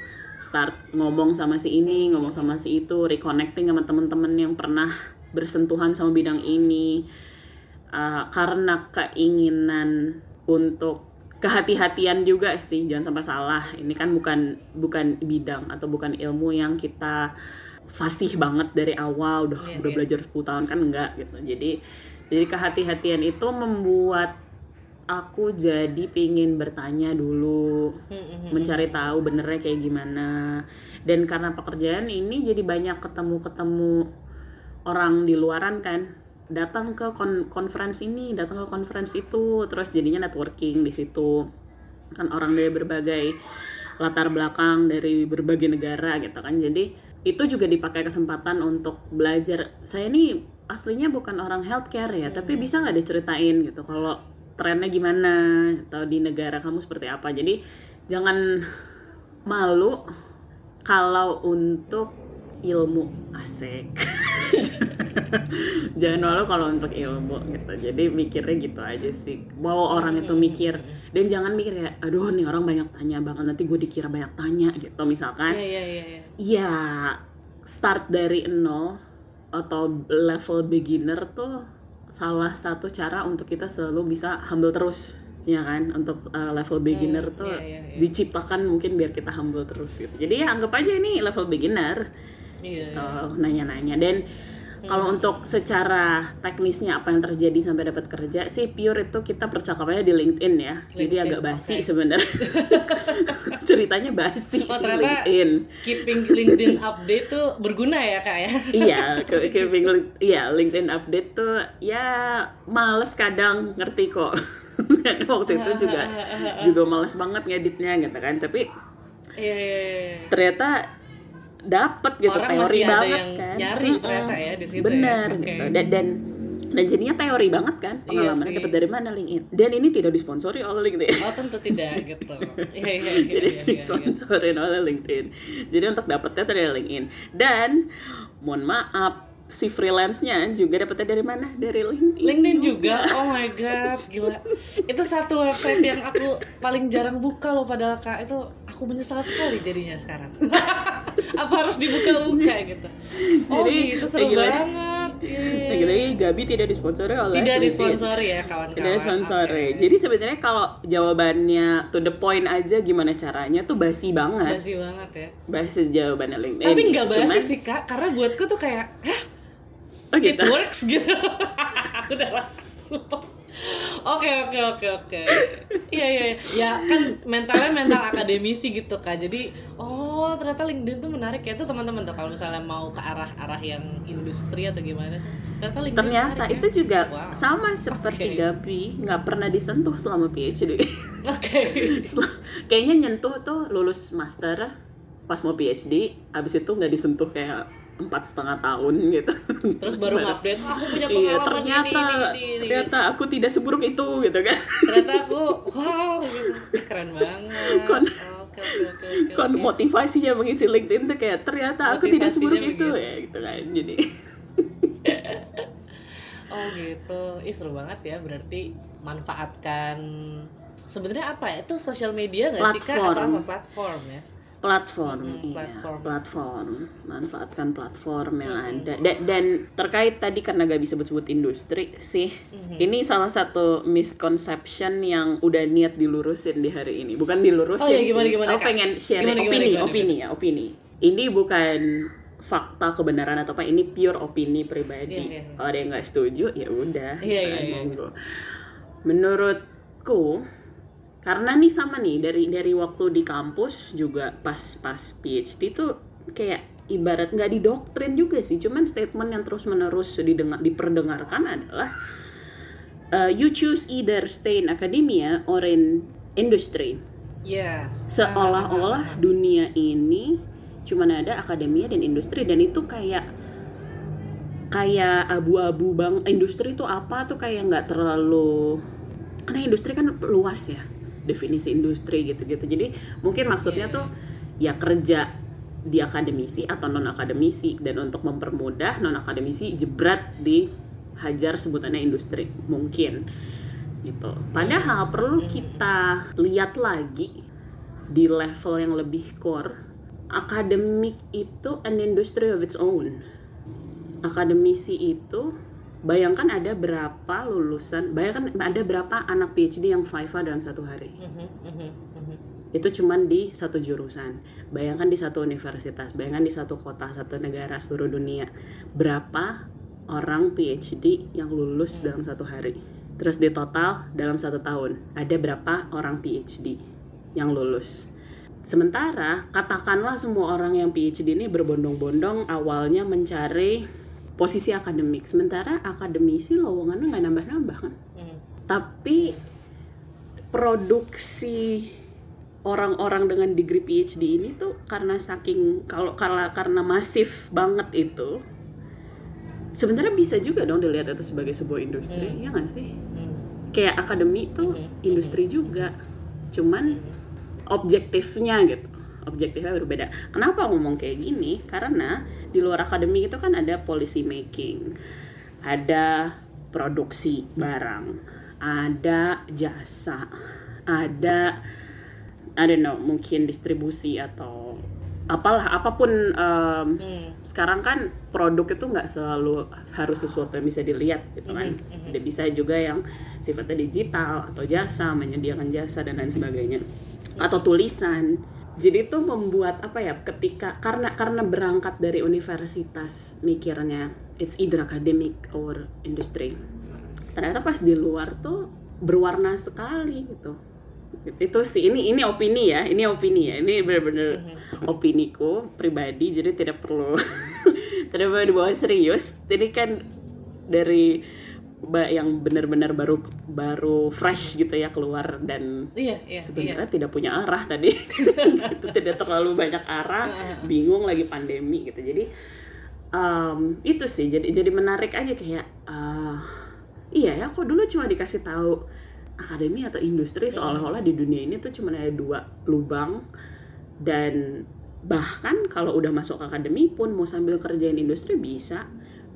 start ngomong sama si ini ngomong sama si itu reconnecting sama teman-teman yang pernah bersentuhan sama bidang ini. Uh, karena keinginan untuk kehati-hatian juga sih jangan sampai salah. Ini kan bukan bukan bidang atau bukan ilmu yang kita fasih banget dari awal. Udah Iya, udah iya. belajar 10 tahun kan enggak gitu. Jadi jadi kehati-hatian itu membuat aku jadi pingin bertanya dulu Hmm, hmm, hmm. mencari tahu benernya kayak gimana. Dan karena pekerjaan ini jadi banyak ketemu-ketemu orang di luaran kan. Datang ke kon conference ini datang ke conference itu terus jadinya networking di situ. Kan orang dari berbagai latar belakang dari berbagai negara gitu kan. Jadi itu juga dipakai kesempatan untuk belajar. Saya ini aslinya bukan orang healthcare ya tapi bisa nggak diceritain gitu kalau trennya gimana atau di negara kamu seperti apa. Jadi jangan malu kalau untuk ilmu asik. (laughs) Jangan malu kalau untuk ilmu gitu. Jadi mikirnya gitu aja sih. Mau orang itu mikir. Dan jangan mikir kayak aduh nih orang banyak tanya banget nanti gue dikira banyak tanya gitu. Misalkan Iya, iya, iya, iya. ya start dari nol atau level beginner tuh salah satu cara untuk kita selalu bisa humble terus ya kan? Untuk uh, level beginner tuh iya, iya, iya. diciptakan mungkin biar kita humble terus gitu. Jadi ya anggap aja ini level beginner. Iya, iya. uh, nanya-nanya. Dan kalau untuk secara teknisnya apa yang terjadi sampai dapat kerja sih pure itu kita percakapannya di LinkedIn ya jadi LinkedIn, agak basi oke. sebenarnya (laughs) (laughs) ceritanya basi Oh, sih LinkedIn keeping LinkedIn update tuh berguna ya kak ya? (laughs) iya ke keeping iya LinkedIn update tuh ya males kadang ngerti kok waktu itu juga juga males banget ngeditnya gitu kan tapi Iya, iya, iya. ternyata dapet gitu Orang teori masih ada banget yang kan nyari Heeh. ternyata ya di situ ya. bener Oke. gitu dan dan dan jadinya teori banget kan pengalamannya sih. dapat dari mana LinkedIn dan ini tidak disponsori oleh LinkedIn Oh tentu tidak gitu. (laughs) Iya, iya, iya, jadi iya, iya, iya. disponsorin oleh LinkedIn jadi untuk dapetnya dari LinkedIn dan mohon maaf si freelance-nya juga dapetnya dari mana dari LinkedIn LinkedIn juga, oh my god, gila. (laughs) Itu satu website yang aku paling jarang buka loh padahal kak itu aku menyesal sekali jadinya sekarang. (laughs) Apa harus dibuka-buka gitu? Oh Jadi, gitu seru lagi-lagi- banget. Iya. lagi-lagi Gabi tidak disponsori oleh Tidak disponsori ya kawan-kawan. Tidak disponsori. Oke. Jadi sebenarnya kalau jawabannya to the point aja gimana caranya tuh basi banget. Basi banget ya. Basi jawabannya LinkedIn. Tapi nggak basi Cuman- sih kak, karena buatku tuh kayak, hah Oh it gitu. works gitu. (laughs) aku udah langsung. Oke oke oke oke. Iya iya iya. ya kan mentalnya mental akademisi gitu kak. Jadi oh ternyata LinkedIn tuh menarik ya. Itu teman-teman tuh kalau misalnya mau ke arah-arah yang industri atau gimana tuh. Ternyata LinkedIn Ternyata menarik itu ya. juga Wow. sama seperti Oke. Gabi nggak pernah disentuh selama PhD. Oke. (laughs) Setelah- Kayaknya nyentuh tuh lulus master pas mau PhD, abis itu nggak disentuh kayak empat setengah tahun gitu. Terus baru ngupdate, "Oh, aku punya Iya pengalaman ternyata ini, ini, ini, ini." ternyata aku tidak seburuk itu gitu kan. Ternyata aku wow gitu. Keren banget. Kon- Oke oke oke. Kon motivasinya mengisi LinkedIn tuh kayak ternyata aku tidak seburuk itu ya gitu kan. Jadi (laughs) Oh gitu, ih seru banget ya. Berarti manfaatkan sebenarnya apa ya? Itu sosial media nggak sih kak atau apa platform ya? Platform, Mm, iya, platform. platform, manfaatkan platform yang ada. Da- dan terkait tadi karena gak bisa sebut-sebut industri sih, Mm-hmm. ini salah satu misconception yang udah niat dilurusin di hari ini. Bukan dilurusin Oh, iya, gimana, sih. gimana, Aku pengen share Gimana, gimana, opini, gimana, opini ya, opini. Ini bukan fakta kebenaran atau apa, ini pure opini pribadi. Iya, iya, iya. Kalau ada yang nggak setuju, ya udah. Kan, iya. monggo. Menurutku karena nih sama nih dari dari waktu di kampus juga pas pas PhD itu kayak ibarat nggak didoktrin juga sih. Cuman statement yang terus menerus didengar diperdengarkan adalah uh, you choose either stay in academia or in industry. Iya. seolah-olah dunia ini cuman ada akademia dan industri. Dan itu kayak kayak abu-abu bang industri itu apa tuh kayak nggak terlalu karena industri kan luas ya definisi industri gitu-gitu. Jadi mungkin maksudnya tuh ya kerja di akademisi atau non akademisi dan untuk mempermudah non akademisi jebret di hajar sebutannya industri. Mungkin. Gitu. Padahal perlu kita lihat lagi di level yang lebih core akademik itu an industry of its own. Akademisi itu bayangkan ada berapa lulusan bayangkan ada berapa anak PhD yang FIFA dalam satu hari. Mhm, mhm, mhm. itu cuman di satu jurusan. Bayangkan di satu universitas bayangkan di satu kota satu negara seluruh dunia. Berapa orang PhD yang lulus dalam satu hari? Terus di total dalam satu tahun ada berapa orang PhD yang lulus? Sementara katakanlah semua orang yang PhD ini berbondong-bondong awalnya mencari posisi akademik. Sementara akademisi lowongannya nggak nambah-nambah kan? Mhm. tapi produksi orang-orang dengan degree PhD ini tuh karena saking kalau karena karena masif banget itu sebenarnya bisa juga dong dilihat itu sebagai sebuah industri ya nggak sih? Mhm. kayak akademi tuh industri juga. Cuman objektifnya gitu. Objektifnya berbeda. Kenapa ngomong kayak gini? Karena di luar akademi itu kan ada policy making ada produksi barang ada jasa ada I don't know mungkin distribusi atau apalah apa pun em, Hmm. sekarang kan produk itu nggak selalu harus sesuatu yang bisa dilihat gitu kan. Ada bisa juga yang sifatnya digital atau jasa menyediakan jasa dan lain sebagainya. Atau tulisan jadi itu membuat apa ya ketika karena karena berangkat dari universitas mikirnya it's either academic or industry. Ternyata pas di luar tuh berwarna sekali gitu. Itu sih ini ini opini ya ini opini ya. Ini benar-benar opiniku pribadi jadi tidak perlu (laughs) tidak perlu dibawa serius. Jadi kan dari yang benar-benar baru baru fresh gitu ya keluar dan Iya, iya, iya. sebenarnya tidak punya arah tadi. (laughs) Gitu, tidak terlalu banyak arah bingung lagi pandemi gitu. Jadi em, itu sih jadi jadi menarik aja kayak eh, iya ya kok dulu cuma dikasih tahu akademi atau industri seolah-olah di dunia ini tuh cuma ada dua lubang dan bahkan kalau udah masuk akademi pun mau sambil kerjain industri bisa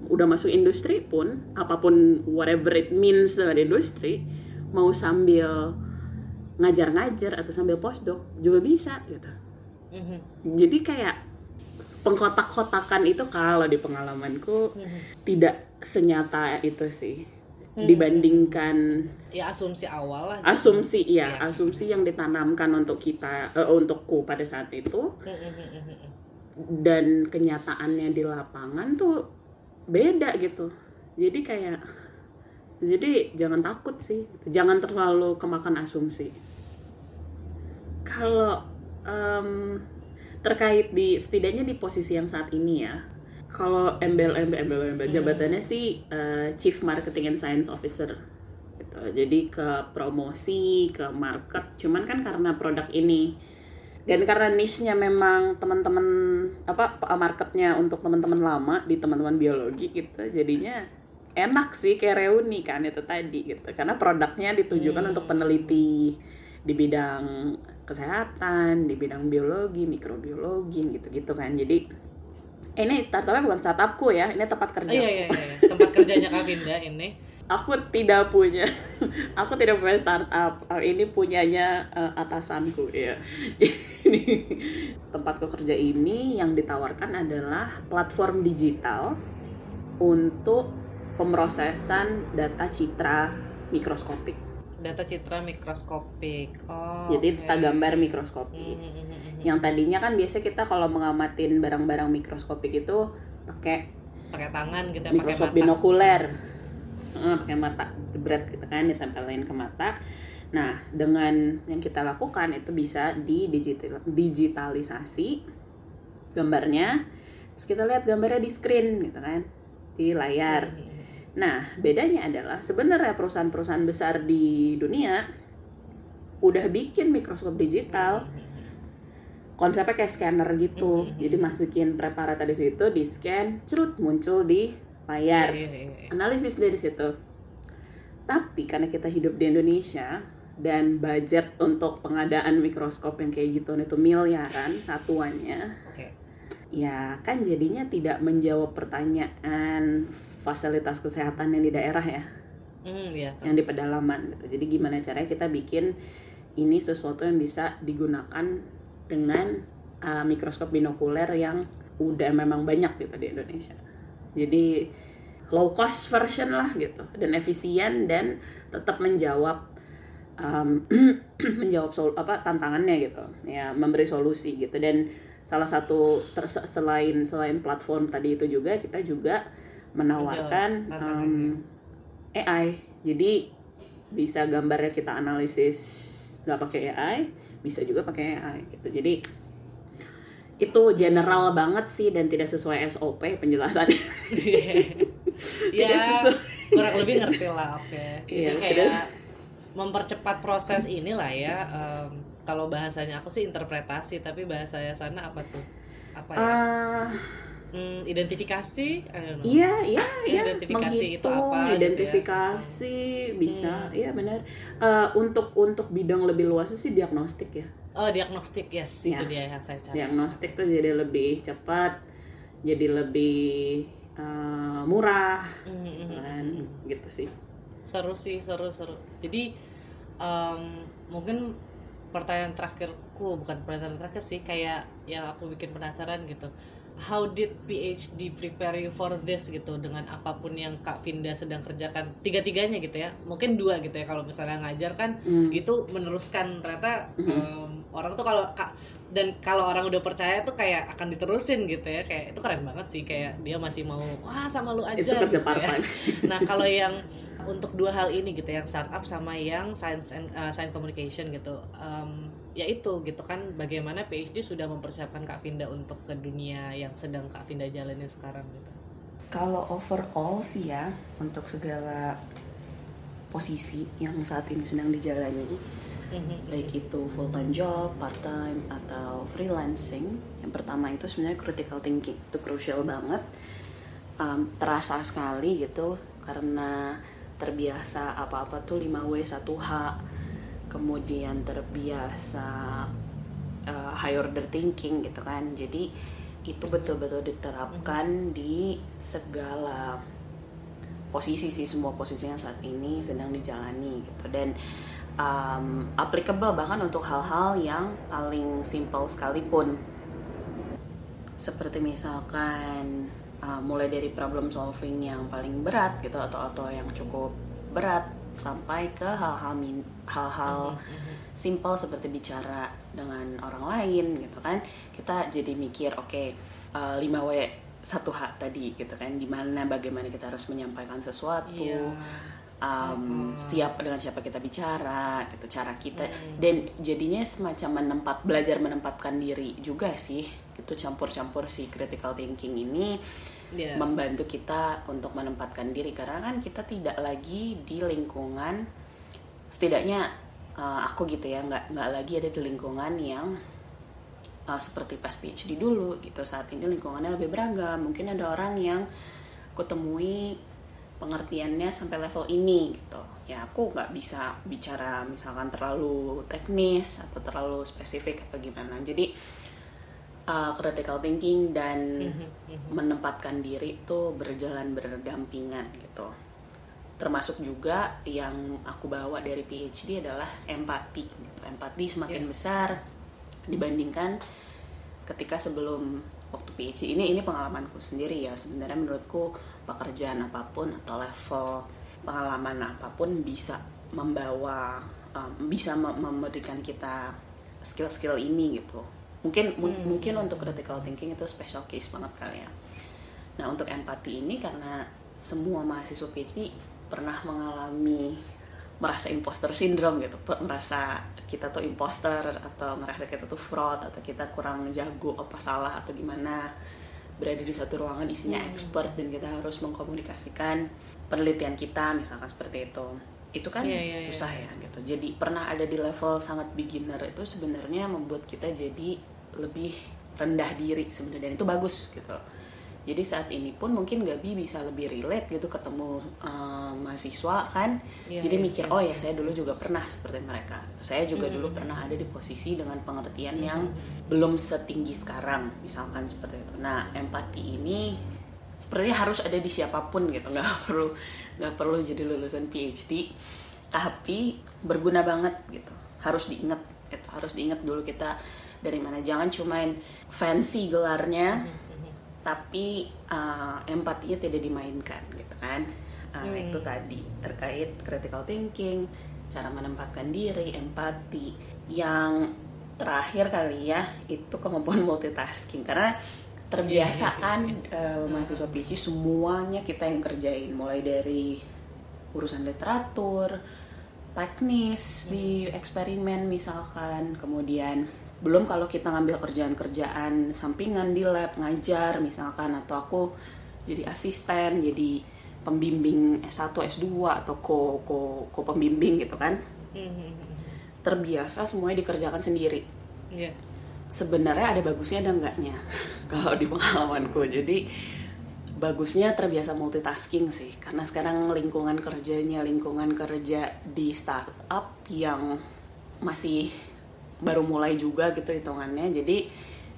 udah masuk industri pun apa pun whatever it means dengan industri mau sambil ngajar-ngajar atau sambil postdoc juga bisa gitu Mhm. jadi kayak pengkotak-kotakan itu kalau di pengalamanku tidak senyata itu sih dibandingkan Ya asumsi awal lah. asumsi ya asumsi yang ditanamkan untuk kita eh, untukku pada saat itu Mhm, mhm, mhm, mhm. dan kenyataannya di lapangan tuh beda gitu. Jadi kayak jadi jangan takut sih jangan terlalu kemakan asumsi. Kalau em, terkait di setidaknya di posisi yang saat ini ya kalau embel embel embel embel jabatannya sih eh, Chief Marketing and Science Officer gitu. Jadi ke promosi ke market. Cuman kan karena produk ini dan karena niche-nya memang teman-teman apa marketnya untuk teman-teman lama di teman-teman biologi gitu jadinya enak sih kayak reuni kan itu tadi gitu karena produknya ditujukan untuk peneliti di bidang kesehatan di bidang biologi mikrobiologi gitu-gitu kan jadi eh, ini startupnya bukan startupku ya ini tempat Oh, kerja iya, iya, iya. Tempat kerjanya Kak Vinda ini. Aku tidak punya (laughs) aku tidak punya startup Uh, ini punyanya uh, atasanku ya (laughs) jadi tempatku kerja ini yang ditawarkan adalah platform digital untuk pemrosesan data citra mikroskopik Data citra mikroskopik. Oh. jadi oke. data gambar mikroskopis Mhm, mhm, mhm. yang tadinya kan biasa kita kalau mengamatin barang-barang mikroskopik itu pakai Pakai tangan gitu ya, pakai mikroskop binokuler Eh, pakai mata jebret gitu kan ditempelin ke mata Nah, dengan yang kita lakukan itu bisa di digital, digitalisasi gambarnya. Terus kita lihat gambarnya di screen gitu kan, di layar. Nah, bedanya adalah sebenarnya perusahaan-perusahaan besar di dunia udah bikin mikroskop digital. Konsepnya kayak scanner gitu. Jadi masukin preparat di situ, di scan, cerut muncul di layar. Iya, iya, iya. Analisis dari situ. Tapi karena kita hidup di Indonesia dan budget untuk pengadaan mikroskop yang kayak gitu itu miliaran satuannya, Oke. ya kan jadinya tidak menjawab pertanyaan fasilitas kesehatan yang di daerah ya, Hmm, iya. yang di pedalaman gitu. Jadi gimana caranya kita bikin ini sesuatu yang bisa digunakan dengan uh, mikroskop binokuler yang udah memang banyak gitu di Indonesia. Jadi low cost version lah gitu. Dan efisien dan tetap menjawab um, (clears throat) menjawab sol apa tantangannya gitu. Ya memberi solusi gitu. Dan salah satu ter- selain selain platform tadi itu juga kita juga menawarkan um, AI jadi bisa gambarnya kita analisis nggak pakai AI bisa juga pakai AI gitu. Jadi itu general banget sih dan tidak sesuai SOP penjelasannya (laughs) ya sesuai. kurang lebih ngerti lah oke Iya, itu kayak tidak- mempercepat proses inilah ya em, kalau bahasanya aku sih interpretasi tapi bahasanya sana apa tuh apa ya Ah, Hmm, identifikasi. Iya, iya, iya. Identifikasi itu apa gitu ya. Identifikasi bisa, iya benar. Eh, untuk untuk bidang lebih luas sih diagnostik ya. Oh diagnostik yes Ya. itu dia yang saya cari Diagnostik tuh jadi lebih cepat, jadi lebih eh, murah, Hmm, hmm, hmm, kan? Gitu sih. seru sih seru seru jadi em, mungkin pertanyaan terakhirku bukan pertanyaan terakhir sih kayak yang aku bikin penasaran gitu how did PhD prepare you for this gitu dengan apa pun yang Kak Vinda sedang kerjakan tiga-tiganya gitu ya mungkin dua gitu ya kalau misalnya ngajar kan Hmm. itu meneruskan ternyata em, orang tuh kalau Kak dan kalau orang udah percaya tuh kayak akan diterusin gitu ya kayak itu keren banget sih kayak dia masih mau wah sama lu aja Itu kerja gitu ya. (laughs) Nah, kalau yang untuk dua hal ini gitu, yang startup sama yang science and uh, science communication gitu, em, ya itu gitu kan, bagaimana PhD sudah mempersiapkan Kak Vinda untuk ke dunia yang sedang Kak Vinda jalanin sekarang gitu. Kalau overall sih ya untuk segala posisi yang saat ini sedang dijalani. Baik itu full time job, part time atau freelancing. Yang pertama itu sebenarnya critical thinking itu crucial banget. Um, terasa sekali gitu karena terbiasa apa-apa tuh 5W 1H. Kemudian terbiasa uh, high order thinking gitu kan. Jadi itu betul-betul diterapkan di segala posisi sih semua posisi yang saat ini sedang dijalani gitu dan um, applicable bahkan untuk hal-hal yang paling simple sekalipun. Seperti misalkan uh, mulai dari problem solving yang paling berat gitu atau atau yang cukup berat sampai ke hal-hal hal-hal simple seperti bicara dengan orang lain gitu kan. Kita jadi mikir oke uh, 5W 1H tadi gitu kan. Gimana bagaimana kita harus menyampaikan sesuatu. Iya. Um, siapa dengan siapa kita bicara gitu cara kita. Hmm. dan jadinya semacam menempat belajar menempatkan diri juga sih itu campur-campur si critical thinking ini Iya. membantu kita untuk menempatkan diri. Karena kan kita tidak lagi di lingkungan setidaknya uh, aku gitu ya nggak nggak lagi ada di lingkungan yang uh, seperti pas PhD dulu gitu. Saat ini lingkungannya lebih beragam. Mungkin ada orang yang aku temui pengertiannya sampai level ini gitu. Ya aku nggak bisa bicara misalkan terlalu teknis atau terlalu spesifik atau gimana. Jadi uh, critical thinking dan menempatkan diri itu berjalan berdampingan gitu. Termasuk juga yang aku bawa dari PhD adalah empati gitu. empati semakin Iya. besar dibandingkan ketika sebelum waktu PhD ini ini pengalamanku sendiri ya. Sebenarnya menurutku pekerjaan apa pun atau level pengalaman apa pun bisa membawa um, bisa mem- memberikan kita skill-skill ini gitu. Mungkin mu- mungkin untuk critical thinking itu special case banget kali ya. Nah untuk empati ini karena semua mahasiswa PhD pernah mengalami merasa imposter syndrome gitu merasa kita tuh imposter atau ngerasa kita tuh fraud atau kita kurang jago apa salah atau gimana berada di satu ruangan isinya expert dan kita harus mengkomunikasikan penelitian kita misalkan seperti itu. Itu kan Iya, iya, iya. susah ya gitu. Jadi pernah ada di level sangat beginner itu sebenarnya membuat kita jadi lebih rendah diri sebenarnya. Dan itu bagus gitu. Jadi saat ini pun mungkin Gabi bisa lebih relate gitu ketemu eh, mahasiswa kan Iya, jadi iya, mikir iya. oh ya saya dulu juga pernah seperti mereka. Saya juga dulu pernah ada di posisi dengan pengertian yang belum setinggi sekarang misalkan seperti itu. Nah empati ini sepertinya harus ada di siapa pun gitu nggak (laughs) perlu nggak perlu jadi lulusan PhD tapi berguna banget gitu harus diingat gitu harus diingat dulu kita dari mana. Jangan cumain fancy gelarnya tapi uh, empatinya tidak dimainkan gitu kan Uh, itu tadi terkait critical thinking cara menempatkan diri empati. Yang terakhir kali ya itu kemampuan multitasking. Karena terbiasa kan uh, mahasiswa PhD semuanya kita yang kerjain. Mulai dari urusan literatur teknis di eksperimen misalkan. Kemudian belum kalau kita ngambil kerjaan-kerjaan sampingan di lab ngajar misalkan atau aku jadi asisten jadi pembimbing S1 S2 atau ko ko ko pembimbing gitu kan Mhm. terbiasa semuanya dikerjakan sendiri Iya. sebenarnya ada bagusnya ada enggaknya (laughs) kalau di pengalamanku jadi bagusnya terbiasa multitasking sih karena sekarang lingkungan kerjanya lingkungan kerja di startup yang masih baru mulai juga gitu hitungannya jadi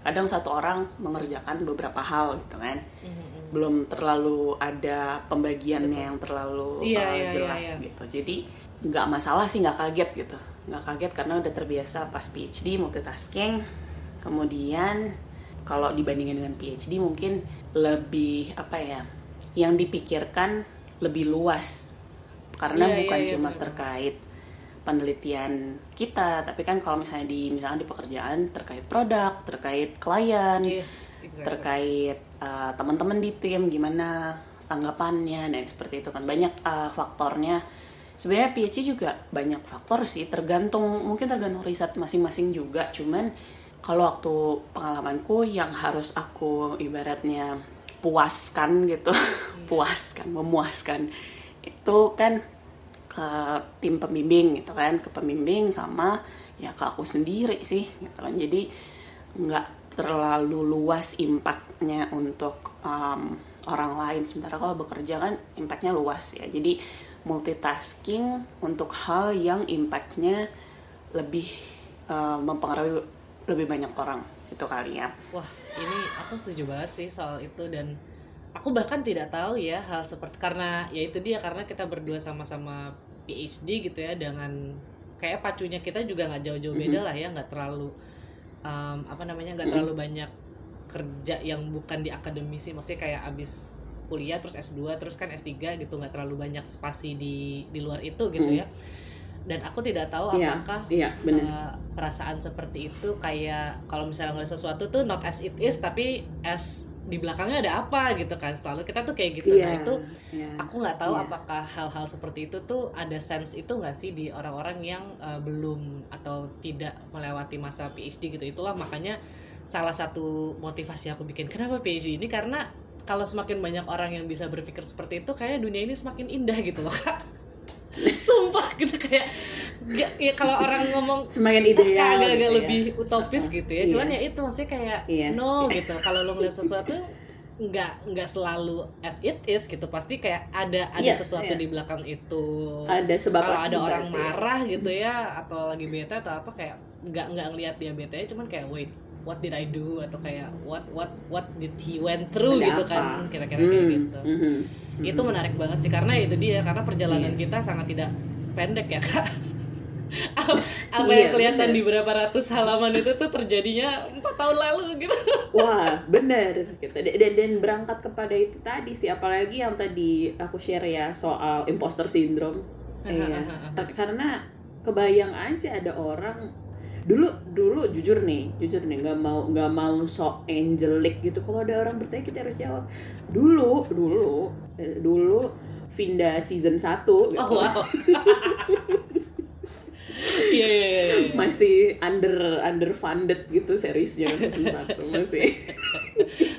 kadang satu orang mengerjakan beberapa hal gitu kan Mhm. Belum terlalu ada pembagiannya yang terlalu Iya, uh, iya, iya, jelas iya. gitu jadi nggak masalah sih nggak kaget gitu nggak kaget karena udah terbiasa pas PhD multitasking kemudian kalau dibandingin dengan PhD mungkin lebih apa ya yang dipikirkan lebih luas karena iya, bukan iya, cuma benar. terkait penelitian kita tapi kan kalau misalnya di misalnya di pekerjaan terkait produk terkait klien Yes, exactly. terkait uh, teman-teman di tim gimana tanggapannya dan seperti itu kan. Banyak uh, faktornya. Sebenarnya PhD juga banyak faktor sih tergantung mungkin tergantung riset masing-masing juga. Cuman kalau waktu pengalamanku yang harus aku ibaratnya puaskan gitu (laughs) puaskan memuaskan itu kan ke tim pembimbing gitu kan. Ke pembimbing sama ya ke aku sendiri sih gitu kan. Jadi nggak terlalu luas impactnya untuk um, orang lain. Sementara kalau bekerja kan impactnya luas ya. Jadi multitasking untuk hal yang impactnya lebih uh, mempengaruhi lebih banyak orang. Itu kali ya. Wah, ini aku setuju banget sih soal itu. Dan aku bahkan tidak tahu ya hal seperti karena ya itu dia karena kita berdua sama-sama PhD gitu ya dengan kayak pacunya kita juga nggak jauh-jauh beda lah ya nggak terlalu um, apa namanya nggak terlalu banyak kerja yang bukan di akademisi maksudnya kayak abis kuliah terus S2 terus kan S3 gitu nggak terlalu banyak spasi di di luar itu gitu ya dan aku tidak tahu Iya, apakah iya, benar. uh, perasaan seperti itu kayak kalau misalnya ngeliat sesuatu tuh not as it is tapi as di belakangnya ada apa gitu kan selalu kita tuh kayak gitu nah Iya, itu iya. aku nggak tahu Iya. apakah hal-hal seperti itu tuh ada sense itu nggak sih di orang-orang yang uh, belum atau tidak melewati masa PhD gitu itulah makanya salah satu motivasi aku bikin kenapa PhD ini karena kalau semakin banyak orang yang bisa berpikir seperti itu kayak dunia ini semakin indah gitu loh kak (laughs) sumpah gitu kayak gak, ya kalau orang ngomong semakin kayak ideal agak-agak gitu ya. lebih utopis gitu ya Iya. cuman ya itu maksudnya kayak Iya. no gitu kalau lo ngeliat sesuatu nggak nggak selalu as it is gitu pasti kayak ada ada Iya, sesuatu iya. di belakang itu ada sebab kalau ada orang ya. marah gitu ya atau lagi bete atau apa kayak nggak nggak ngelihat dia bete cuman kayak wait what did I do atau kayak what what what did he went through Ada gitu apa? kan kira-kira kayak Hmm, gitu mhm. Itu menarik banget sih karena itu dia karena perjalanan Iya. kita sangat tidak pendek ya kak apa Iya, yang kelihatan bener. di berapa ratus halaman itu tuh terjadinya empat tahun lalu gitu Wah, bener gitu. Dan, dan, berangkat kepada itu tadi sih, apalagi yang tadi aku share ya soal imposter syndrome. Iya. Ter- Karena kebayang aja ada orang dulu dulu jujur nih jujur nih nggak mau nggak mau sok angelic gitu kalau ada orang bertanya kita harus jawab dulu dulu eh, dulu Vinda season 1 gitu. Oh wow. (laughs) Iya iya iya. iya. Masih under underfunded gitu seriesnya season 1 masih. (laughs)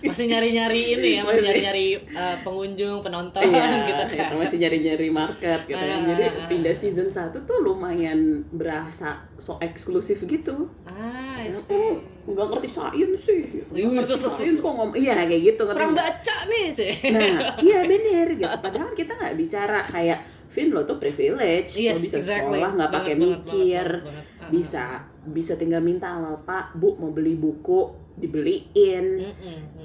Masih nyari-nyari ini ya, masih nyari-nyari uh, pengunjung, penonton Iya, (laughs) gitu itu kan. masih nyari-nyari market gitu ya. Ah, Jadi ah, ah. Vinda season 1 tuh lumayan berasa so eksklusif gitu. Ah, oh, nggak ngerti sains sih. Nggak Iya, ngerti sains kok ngomong. Iya kayak gitu ngerti Kurang baca nih sih. Nah, iya bener gitu. Padahal kita nggak bicara kayak Vin lo tuh privilege, lo Yes, bisa exactly. sekolah nggak pakai mikir, banget, banget, banget. Bisa bisa tinggal minta sama Pak, Bu mau beli buku dibeliin.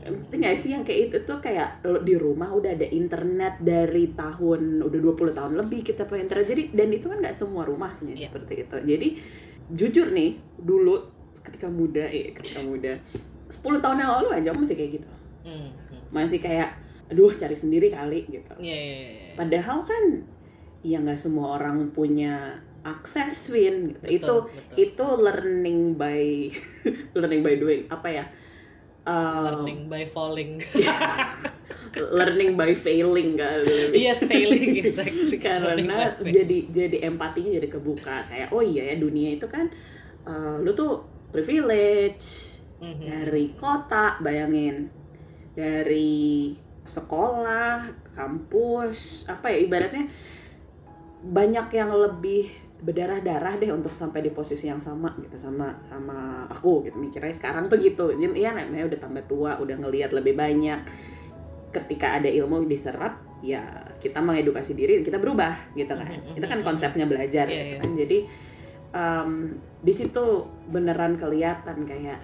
Ngerti nggak sih yang kayak itu tuh kayak di rumah udah ada internet dari tahun udah 20 tahun lebih kita pakai internet. Jadi dan itu kan nggak semua rumahnya Iya. seperti itu. Jadi jujur nih dulu ketika muda eh ketika muda 10 tahun yang lalu aja aku masih kayak gitu. Mm, mm. Masih kayak aduh cari sendiri kali gitu. Iya iya iya. iya. Padahal kan ya nggak semua orang punya akses Win gitu. itu betul. itu learning by (laughs) learning by doing apa ya Um, Learning by falling. (laughs) learning by failing kali yes, failing (laughs) exactly. Karena jadi jadi empatinya jadi kebuka kayak oh iya ya dunia itu kan uh, lu tuh privilege Mhm. dari kota bayangin dari sekolah kampus apa ya ibaratnya banyak yang lebih berdarah-darah deh untuk sampai di posisi yang sama gitu sama sama aku gitu. Mikirnya sekarang tuh gitu. Ya namanya udah tambah tua udah ngelihat lebih banyak. Ketika ada ilmu diserap ya kita mengedukasi diri dan kita berubah gitu kan. Mhm, itu kan konsepnya belajar Iya, gitu iya. kan. Jadi em, di situ beneran kelihatan kayak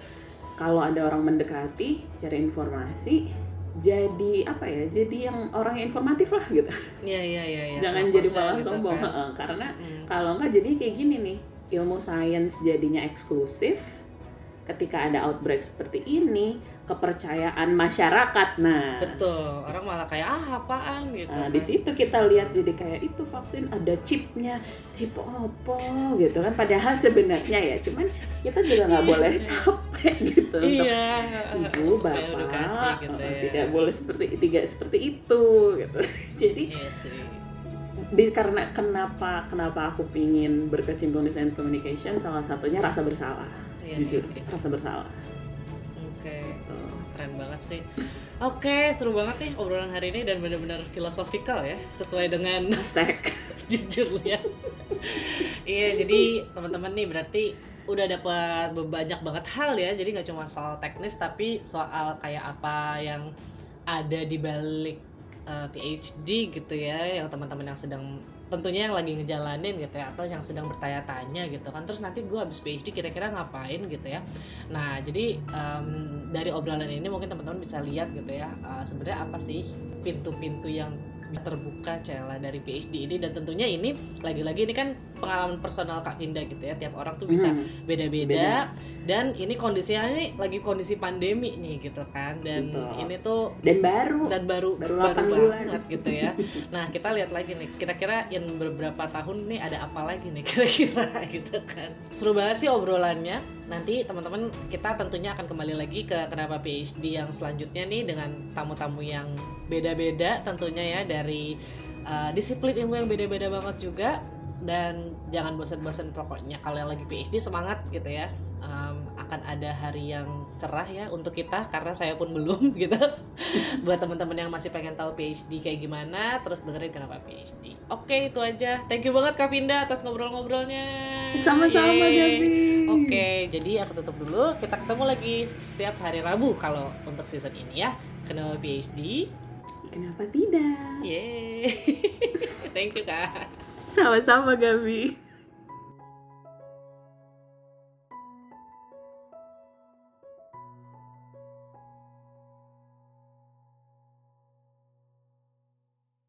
kalau ada orang mendekati cari informasi jadi apa ya jadi yang orang yang informatif lah gitu Iya iya iya iya. jangan jadi malah gitu sombong kan? Heeh, karena Hmm. kalau enggak jadi kayak gini nih ilmu sains jadinya eksklusif ketika ada outbreak seperti ini kepercayaan masyarakat nah Betul. Orang malah kayak ah apaan gitu. Nah, kan. di situ kita lihat jadi kayak itu vaksin ada chipnya, chip apa gitu kan. Padahal sebenarnya ya, cuman kita juga nggak boleh (laughs) capek gitu untuk Iya. (laughs) ibu bapak mengedukasi gitu ya. tidak boleh seperti tidak seperti itu gitu. (laughs) Jadi Iya sih. di karena kenapa kenapa aku pingin berkecimpung di science communication salah satunya rasa bersalah Iya, jujur iya, iya. rasa bersalah banget sih. Oke, seru banget nih obrolan hari ini dan benar-benar filosofikal ya, sesuai dengan (laughs) sek jujur ya. iya, jadi teman-teman nih berarti udah dapat banyak banget hal ya. Jadi nggak cuma soal teknis tapi soal kayak apa yang ada di balik uh, PhD gitu ya, yang teman-teman yang sedang tentunya yang lagi ngejalanin gitu ya atau yang sedang bertanya-tanya gitu kan. Terus nanti gue habis PhD kira-kira ngapain gitu ya. Nah jadi em, dari obrolan ini mungkin teman-teman bisa lihat gitu ya uh, sebenarnya apa sih pintu-pintu yang terbuka Cela dari PhD ini dan tentunya ini lagi-lagi ini kan pengalaman personal Kak Vinda gitu ya tiap orang tuh bisa Hmm. beda-beda dan ini kondisinya ini lagi kondisi pandemi nih gitu kan dan Betul. ini tuh dan baru dan baru Baru 8 bulan. banget gitu ya. Nah kita lihat lagi nih, kira-kira yang beberapa tahun nih ada apa lagi nih (laughs) kira-kira gitu kan. Seru banget sih obrolannya. Nanti teman-teman kita tentunya akan kembali lagi ke kenapa PhD yang selanjutnya nih dengan tamu-tamu yang beda-beda tentunya ya dari uh, disiplin ilmu yang beda-beda banget juga. Dan jangan bosan-bosan pokoknya kalau yang lagi PhD semangat gitu ya. Em, akan ada hari yang cerah ya untuk kita karena saya pun belum (laughs) gitu. Buat teman-teman yang masih pengen tahu PhD kayak gimana terus dengerin kenapa PhD oke itu aja. Thank you banget Kak Vinda atas ngobrol-ngobrolnya. Sama-sama. Gabi oke jadi aku tutup dulu. Kita ketemu lagi setiap hari Rabu kalau untuk season ini ya. Kenapa PhD kenapa tidak? Yeay. (laughs) Thank you Kak. Sama-sama Gabi